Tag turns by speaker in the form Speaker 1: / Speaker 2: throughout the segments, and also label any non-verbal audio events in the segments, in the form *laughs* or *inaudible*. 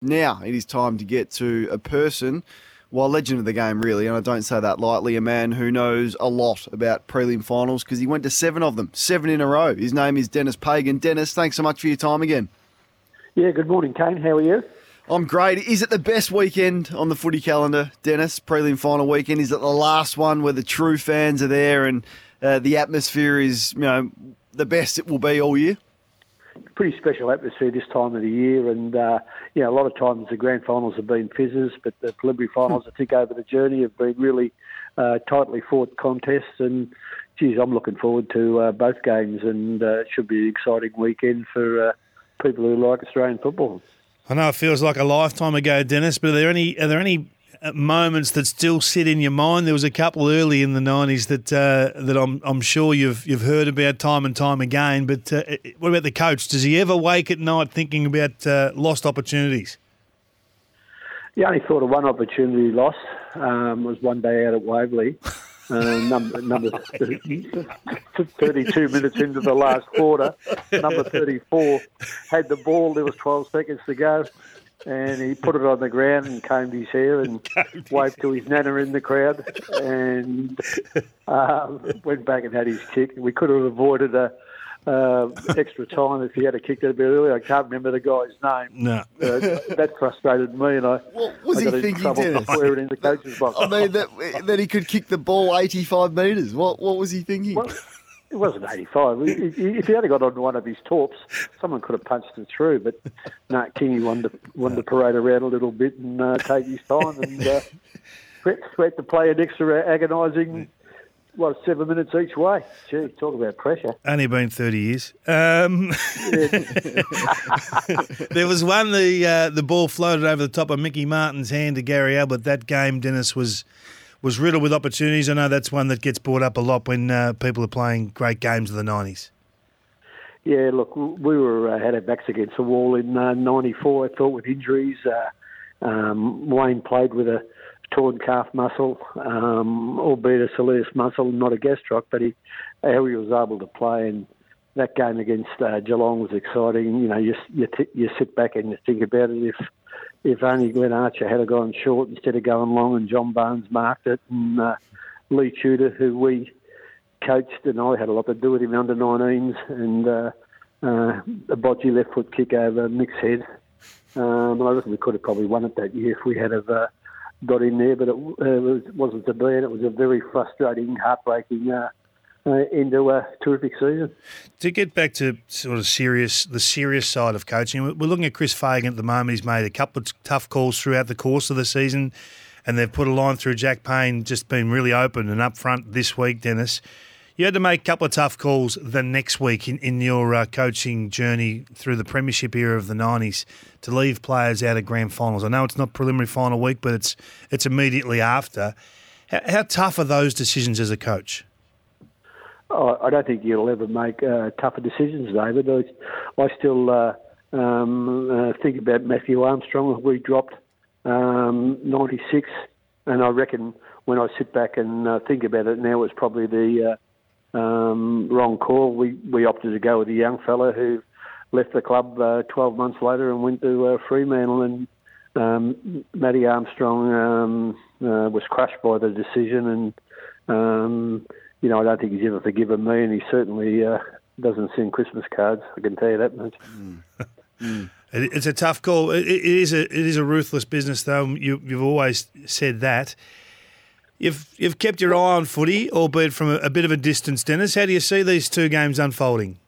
Speaker 1: now it is time to get to a person, well, legend of the game, really, and I don't say that lightly, a man who knows a lot about prelim finals because he went to seven of them, seven in a row. His name is Denis Pagan. Denis, thanks so much for your time again.
Speaker 2: Yeah, good morning, Kane. How are you?
Speaker 1: I'm great. Is it the best weekend on the footy calendar, Denis? Prelim final weekend? Is it the last one where the true fans are there and uh, the atmosphere is, you know, the best it will be all year?
Speaker 2: Pretty special atmosphere this time of the year, and uh, you know, a lot of times the grand finals have been fizzes, but the preliminary finals, I think, over the journey have been really uh, tightly fought contests. And geez, I'm looking forward to uh, both games, and uh, it should be an exciting weekend for uh, people who like Australian football.
Speaker 3: I know it feels like a lifetime ago, Denis, but are there any are there any moments that still sit in your mind? There was a couple early in the nineties that uh, that I'm I'm sure you've you've heard about time and time again. But uh, what about the coach? Does he ever wake at night thinking about uh, lost opportunities?
Speaker 2: The only thought of one opportunity lost um, was one day out at Waverley. Uh, number, *laughs* number 32 minutes into the last quarter, number 34 had the ball. There was 12 seconds to go, and he put it on the ground and combed his hair and *laughs* waved to his nana in the crowd, and uh, went back and had his kick. We could have avoided a uh, extra time if he had a kick that a bit earlier. I can't remember the guy's name.
Speaker 3: No,
Speaker 2: uh, that frustrated me, and I
Speaker 1: what was
Speaker 2: I
Speaker 1: he
Speaker 2: got in
Speaker 1: thinking,
Speaker 2: trouble
Speaker 1: Denis?
Speaker 2: for in the coach's box.
Speaker 1: I mean, that, that he could kick the ball 85 metres. What what was he thinking?
Speaker 2: Well, it wasn't 85. If he had got on one of his torps, someone could have punched it through. But no, Kingy wanted to, wanted to parade around a little bit and uh, take his time and uh, had to play an extra agonising, what, seven minutes each way. Gee, talk about pressure.
Speaker 3: only been thirty years. Um, *laughs* there was one the uh, the ball floated over the top of Mickey Martyn's hand to Gary Ablett. That game, Denis was was riddled with opportunities. I know that's one that gets brought up a lot when uh, people are playing great games of the nineties.
Speaker 2: Yeah, look, we were uh, had our backs against the wall in '94. I thought with injuries. Uh, um, Wayne played with a torn calf muscle, um, albeit a soleus muscle, not a gastroc, but he, how he was able to play. And that game against uh, Geelong was exciting. You know, you you, t- you sit back and you think about it. If if only Glenn Archer had gone short instead of going long, and John Barnes marked it, and uh, Leigh Tudor, who we coached, and I had a lot to do with him under 19s, and uh, uh, a bodgy left foot kick over Mick's head. Um, I reckon we could have probably won it that year if we had have uh, got in there, but it, uh, was, wasn't to be, and it was a very frustrating, heartbreaking uh, uh, end to a terrific season.
Speaker 3: To get back to sort of serious, the serious side of coaching, we're looking at Chris Fagan at the moment. He's made a couple of tough calls throughout the course of the season, and they've put a line through Jack Payne, just been really open and upfront this week, Dennis. You had to make a couple of tough calls the next week in, in your uh, coaching journey through the premiership era of the 90s to leave players out of grand finals. I know it's not preliminary final week, but it's it's immediately after. How, how tough are those decisions as a coach?
Speaker 2: Oh, I don't think you'll ever make uh, tougher decisions, David. I, I still uh, um, uh, think about Matthew Armstrong. We dropped um, 96, and I reckon when I sit back and uh, think about it now, it's probably the uh, um, wrong call. We, we opted to go with a young fella who left the club uh, 12 months later and went to Fremantle, and um, Matty Armstrong um, was crushed by the decision and um, you know, I don't think he's ever forgiven me, and he certainly uh, doesn't send Christmas cards. I can tell you that much.
Speaker 3: It- It's a tough call. It it is a it is a ruthless business, though. You, you've always said that. You've you've kept your eye on footy, albeit from a, a bit of a distance, Denis. How do you see these two games unfolding?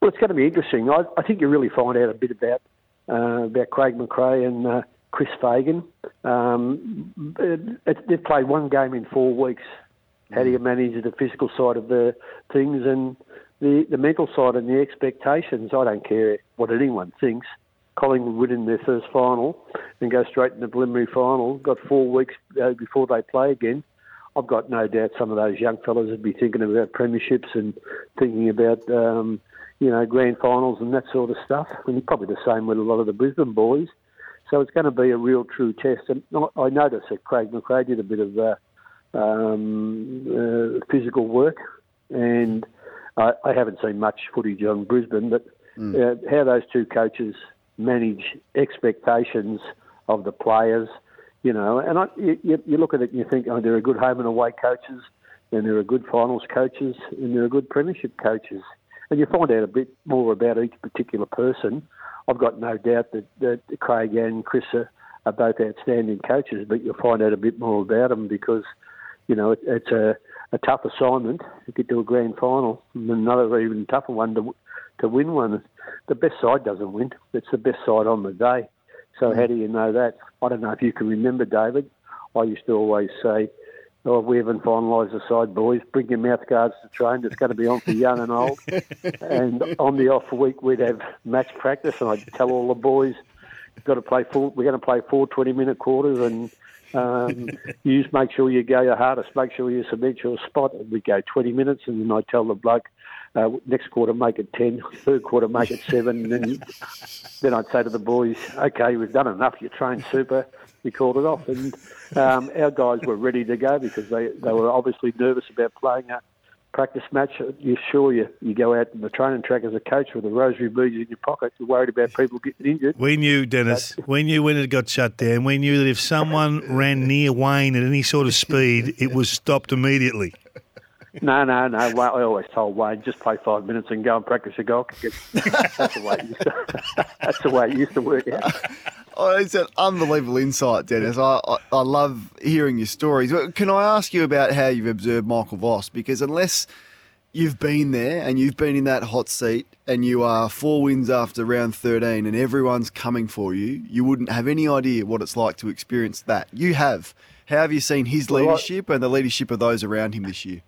Speaker 2: Well, it's going to be interesting. I, I think you really find out a bit about uh, about Craig McRae and uh, Chris Fagan. Um, it, it, they've played one game in four weeks. How do you manage the physical side of the things and the, the mental side and the expectations? I don't care what anyone thinks. Collingwood win in their first final and go straight in the preliminary final. Got four weeks uh, before they play again. I've got no doubt some of those young fellas would be thinking about premierships and thinking about um, you know grand finals and that sort of stuff. And probably the same with a lot of the Brisbane boys. So it's going to be a real true test. And I noticed that Craig McRae did a bit of uh, um, uh, physical work, and I, I haven't seen much footage on Brisbane, but uh, how those two coaches manage expectations of the players. You know, and I, you, you look at it and you think, oh, there are good home and away coaches, and there are good finals coaches, and there are good premiership coaches, and you find out a bit more about each particular person. I've got no doubt that, that Craig and Chris are, are both outstanding coaches, but you'll find out a bit more about them because, you know, it, it's a, a tough assignment to get to a grand final, and another even tougher one to to win one. The best side doesn't win; it's the best side on the day. So mm. how do you know that? I don't know if you can remember, David. I used to always say, "Oh, we haven't finalised the side, boys. Bring your mouth guards to train. It's going to be on for young and old." *laughs* and on the off week, we'd have match practice, and I'd tell all the boys, "You've got to play four. We're going to play four 20-minute quarters, and um, you just make sure you go your hardest. Make sure you submit your spot." And we go 20 minutes, and then I tell the bloke, uh, next quarter make it 10, third quarter make it 7, and then, then I'd say to the boys, okay, we've done enough, you trained super, we called it off. And um, our guys were ready to go because they, they were obviously nervous about playing a practice match. You're sure you, you go out to the training track as a coach with a rosary beads in your pocket, you're worried about *laughs* people getting injured.
Speaker 3: We knew, Denis, we knew when it got shut down, we knew that if someone *laughs* ran near Wayne at any sort of speed, it was stopped immediately.
Speaker 2: No, no, no. I always told Wayne just play five minutes and go and practice your goal kick. That's the way. It used to, *laughs* that's the way it used to work out.
Speaker 1: Oh, it's an unbelievable insight, Denis. I, I, I love hearing your stories. Can I ask you about how you've observed Michael Voss? Because unless you've been there and you've been in that hot seat and you are four wins after round 13 and everyone's coming for you, you wouldn't have any idea what it's like to experience that. You have. How have you seen his leadership and the leadership of those around him this year?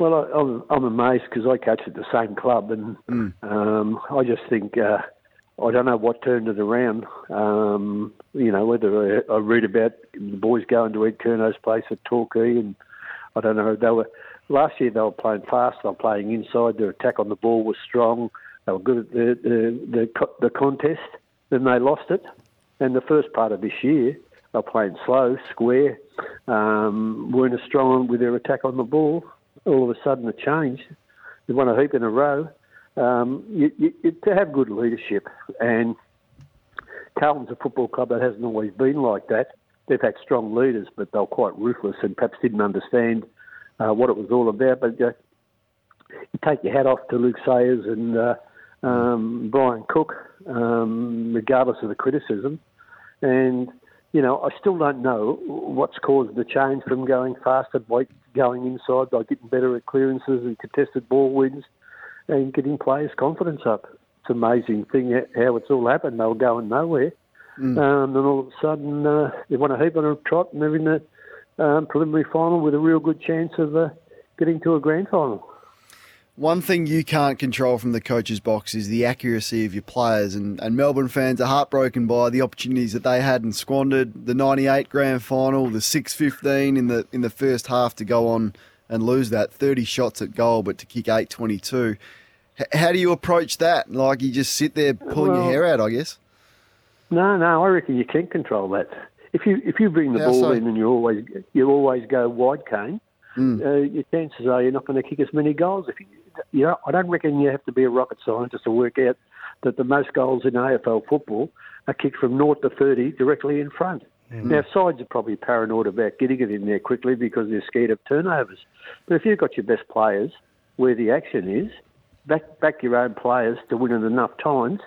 Speaker 2: Well, I, I'm, I'm amazed because I coach at the same club, and mm. um, I just think uh, I don't know what turned it around. Um, you know, whether I, I read about the boys going to Ed Curnow's place at Torquay, and I don't know. They were last year. They were playing fast. They were playing inside. Their attack on the ball was strong. They were good at the the, the, the contest. Then they lost it, and the first part of this year they were playing slow, square, um, weren't as strong with their attack on the ball all of a sudden it changed. They won a heap in a row. Um, you, you, to have good leadership, and Carlton's a football club that hasn't always been like that. They've had strong leaders, but they were quite ruthless and perhaps didn't understand uh, what it was all about. But uh, you take your hat off to Luke Sayers and uh, um, Brian Cook, um, regardless of the criticism. And you know, I still don't know what's caused the change from going faster, going inside by getting better at clearances and contested ball wins and getting players' confidence up. It's an amazing thing how it's all happened. They were going nowhere. Mm. Um, and all of a sudden, uh, they won a heap on a trot and they're in the um, preliminary final with a real good chance of uh, getting to a grand final.
Speaker 1: One thing you can't control from the coach's box is the accuracy of your players, and, and Melbourne fans are heartbroken by the opportunities that they had and squandered. The '98 grand final, the 6-15 in the in the first half to go on and lose that 30 shots at goal, but to kick 822. H- how do you approach that? Like you just sit there pulling well, your hair out, I guess.
Speaker 2: No, no, I reckon you can control that. If you if you bring the how ball so? in and you always you always go wide Kane, mm. uh, your chances are you're not going to kick as many goals. If you, you know, I don't reckon you have to be a rocket scientist to work out that the most goals in AFL football are kick from naught to 30 directly in front. Mm-hmm. Now, sides are probably paranoid about getting it in there quickly because they're scared of turnovers. But if you've got your best players where the action is, back back your own players to win it enough times,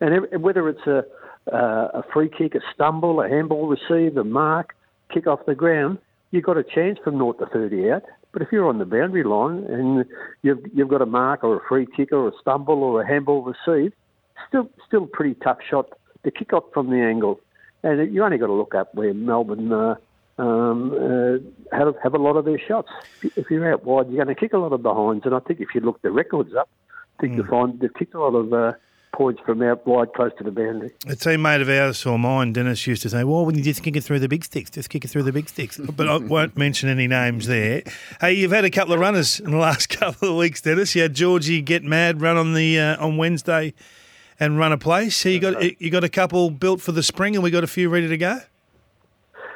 Speaker 2: and whether it's a uh, a free kick, a stumble, a handball receive, a mark, kick off the ground, you've got a chance from naught to 30 out. But if you're on the boundary line and you've you've got a mark or a free kick or a stumble or a handball receive, still still a pretty tough shot to kick off from the angle. And you only got to look up where Melbourne uh, um, uh, have, have a lot of their shots. If you're out wide, you're going to kick a lot of behinds. And I think if you look the records up, I think mm. you'll find they've kicked a lot of uh, points from out wide close to the boundary.
Speaker 3: A teammate of ours or mine, Denis, used to say, well, when you just kick it through the big sticks, just kick it through the big sticks. *laughs* but I won't mention any names there. Hey, you've had a couple of runners in the last *laughs* couple of weeks, Denis. You had Georgie get mad run on the uh, on Wednesday and run a place. So you got you got a couple built for the spring, and we got a few ready to go.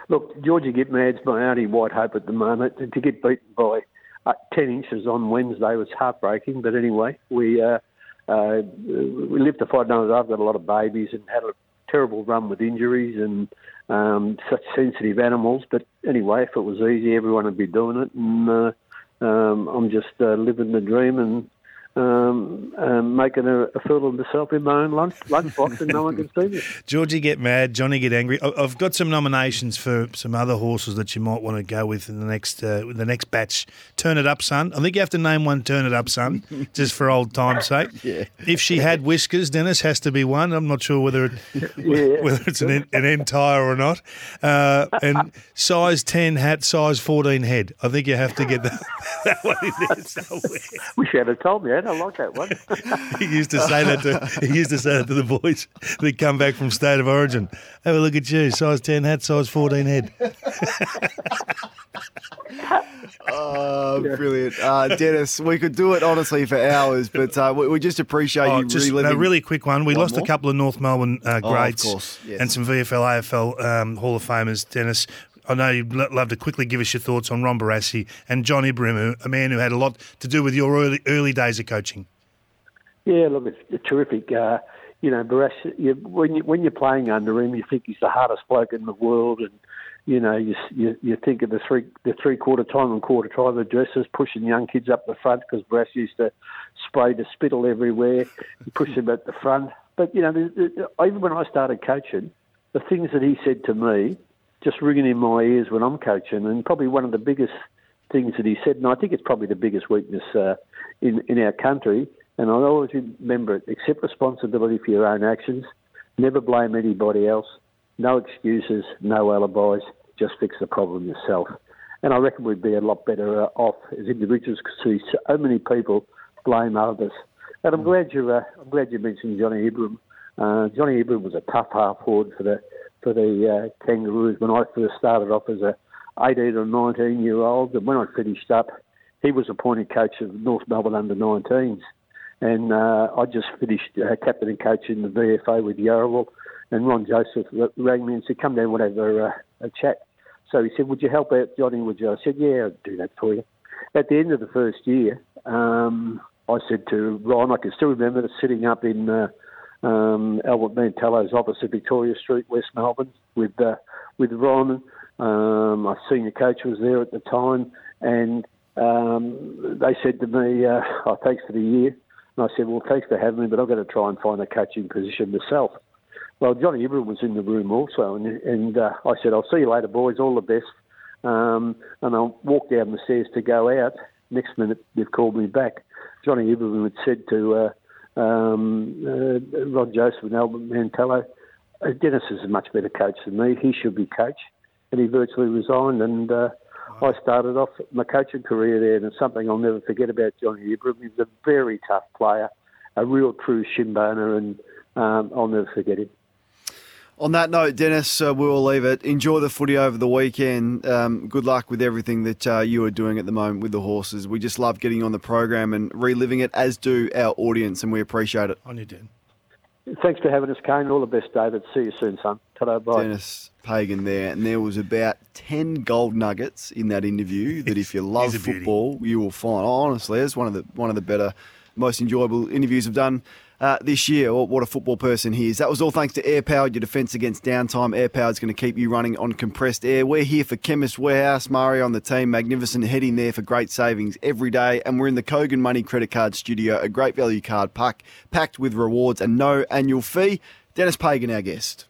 Speaker 2: Look, Georgie get mad's my only white hope at the moment. To get beaten by uh, ten inches on Wednesday was heartbreaking. But anyway, we. Uh, uh, we live to fight another. I've got a lot of babies and had a terrible run with injuries and um, such sensitive animals. But anyway, if it was easy, everyone would be doing it. And uh, um, I'm just uh, living the dream and um, um, making a, a, fool of myself in my own lunch lunchbox, and no one can see me. *laughs*
Speaker 3: Georgie get mad, Johnny get angry. I've got some nominations for some other horses that you might want to go with in the next uh, the next batch. Turn it up, son. I think you have to name one. Turn it up, son, *laughs* just for old time's sake.
Speaker 1: Yeah.
Speaker 3: If she had whiskers, Denis has to be one. I'm not sure whether it, *laughs* yeah. whether it's an, an entire or not. Uh, and size ten hat, size fourteen head. I think you have to get that, that one in there somewhere.
Speaker 2: Wish you had told me. I like that one. *laughs*
Speaker 3: he used to say that to he used to say that to the boys that come back from state of origin. Have a look at you, size ten hat, size fourteen head. *laughs*
Speaker 1: oh, brilliant, uh, Denis. We could do it honestly for hours, but uh, we, we, just appreciate oh, you
Speaker 3: just,
Speaker 1: reliving.
Speaker 3: A really quick one. We lost more? a couple of North Melbourne uh, greats
Speaker 1: oh, yes.
Speaker 3: and some VFL, AFL um, Hall of Famers. Denis, I know you'd love to quickly give us your thoughts on Ron Barassi and John Ibrahim, a man who had a lot to do with your early, early days of coaching.
Speaker 2: Yeah, look, it's terrific. Uh, you know, Barassi, you, when, you, when you're playing under him, you think he's the hardest bloke in the world, and you know, you, you, you think of the three the three quarter time and quarter time addresses, pushing young kids up the front because Barassi used to spray the spittle everywhere, push them at the front. But you know, even when I started coaching, the things that he said to me just ringing in my ears when I'm coaching, and probably one of the biggest things that he said, and I think it's probably the biggest weakness uh, in in our country. And I always remember it: accept responsibility for your own actions, never blame anybody else, no excuses, no alibis, just fix the problem yourself. And I reckon we'd be a lot better uh, off as individuals because so many people blame others. And I'm glad you uh, I'm glad you mentioned Johnny Ibrahim. Uh, Johnny Ibrahim was a tough half forward for the for the uh, Kangaroos when I first started off as a 18 or 19 year old. And when I finished up, he was appointed coach of North Melbourne under 19s. And uh, I just finished uh, captain and coach in the VFA with Yarraville. And Ron Joseph rang me and said, Come down, we'll have a, uh, a chat. So he said, Would you help out Johnny? Would you? I said, Yeah, I'll do that for you. At the end of the first year, um, I said to Ron, I can still remember sitting up in uh, um, Albert Mantello's office at Victoria Street, West Melbourne, with uh, with Ron. Um, my senior coach was there at the time, and um, they said to me, uh, "Oh, thanks for the year." And I said, "Well, thanks for having me, but I've got to try and find a coaching position myself." Well, Johnny Ibrahim was in the room also, and, and uh, I said, "I'll see you later, boys. All the best." Um, and I walked down the stairs to go out. Next minute, they've called me back. Johnny Ibrahim had said to uh, um, uh, Rod Joseph and Albert Mantello. Uh, Denis is a much better coach than me. He should be coach. And he virtually resigned. And uh, wow. I started off my coaching career there. And it's something I'll never forget about Johnny Ibrahim. He's a very tough player, a real true shinboner. And um, I'll never forget him.
Speaker 1: On that note, Denis, uh, we will leave it. Enjoy the footy over the weekend. Um, good luck with everything that uh, you are doing at the moment with the horses. We just love getting on the program and reliving it, as do our audience, and we appreciate it.
Speaker 3: On you, Dan.
Speaker 2: Thanks for having us, Kane. All the best, David. See you soon, son. ta bye.
Speaker 1: Denis Pagan there, and there was about 10 gold nuggets in that interview that if you *laughs* love football, you will find. honestly, it's one of the one of the better, most enjoyable interviews I've done uh, this year. What a football person he is. That was all thanks to Air Power, your defence against downtime. Air Power is going to keep you running on compressed air. We're here for Chemist Warehouse. Mario on the team, magnificent, heading there for great savings every day. And we're in the Kogan Money Credit Card Studio, a great value card pack packed with rewards and no annual fee. Denis Pagan, our guest.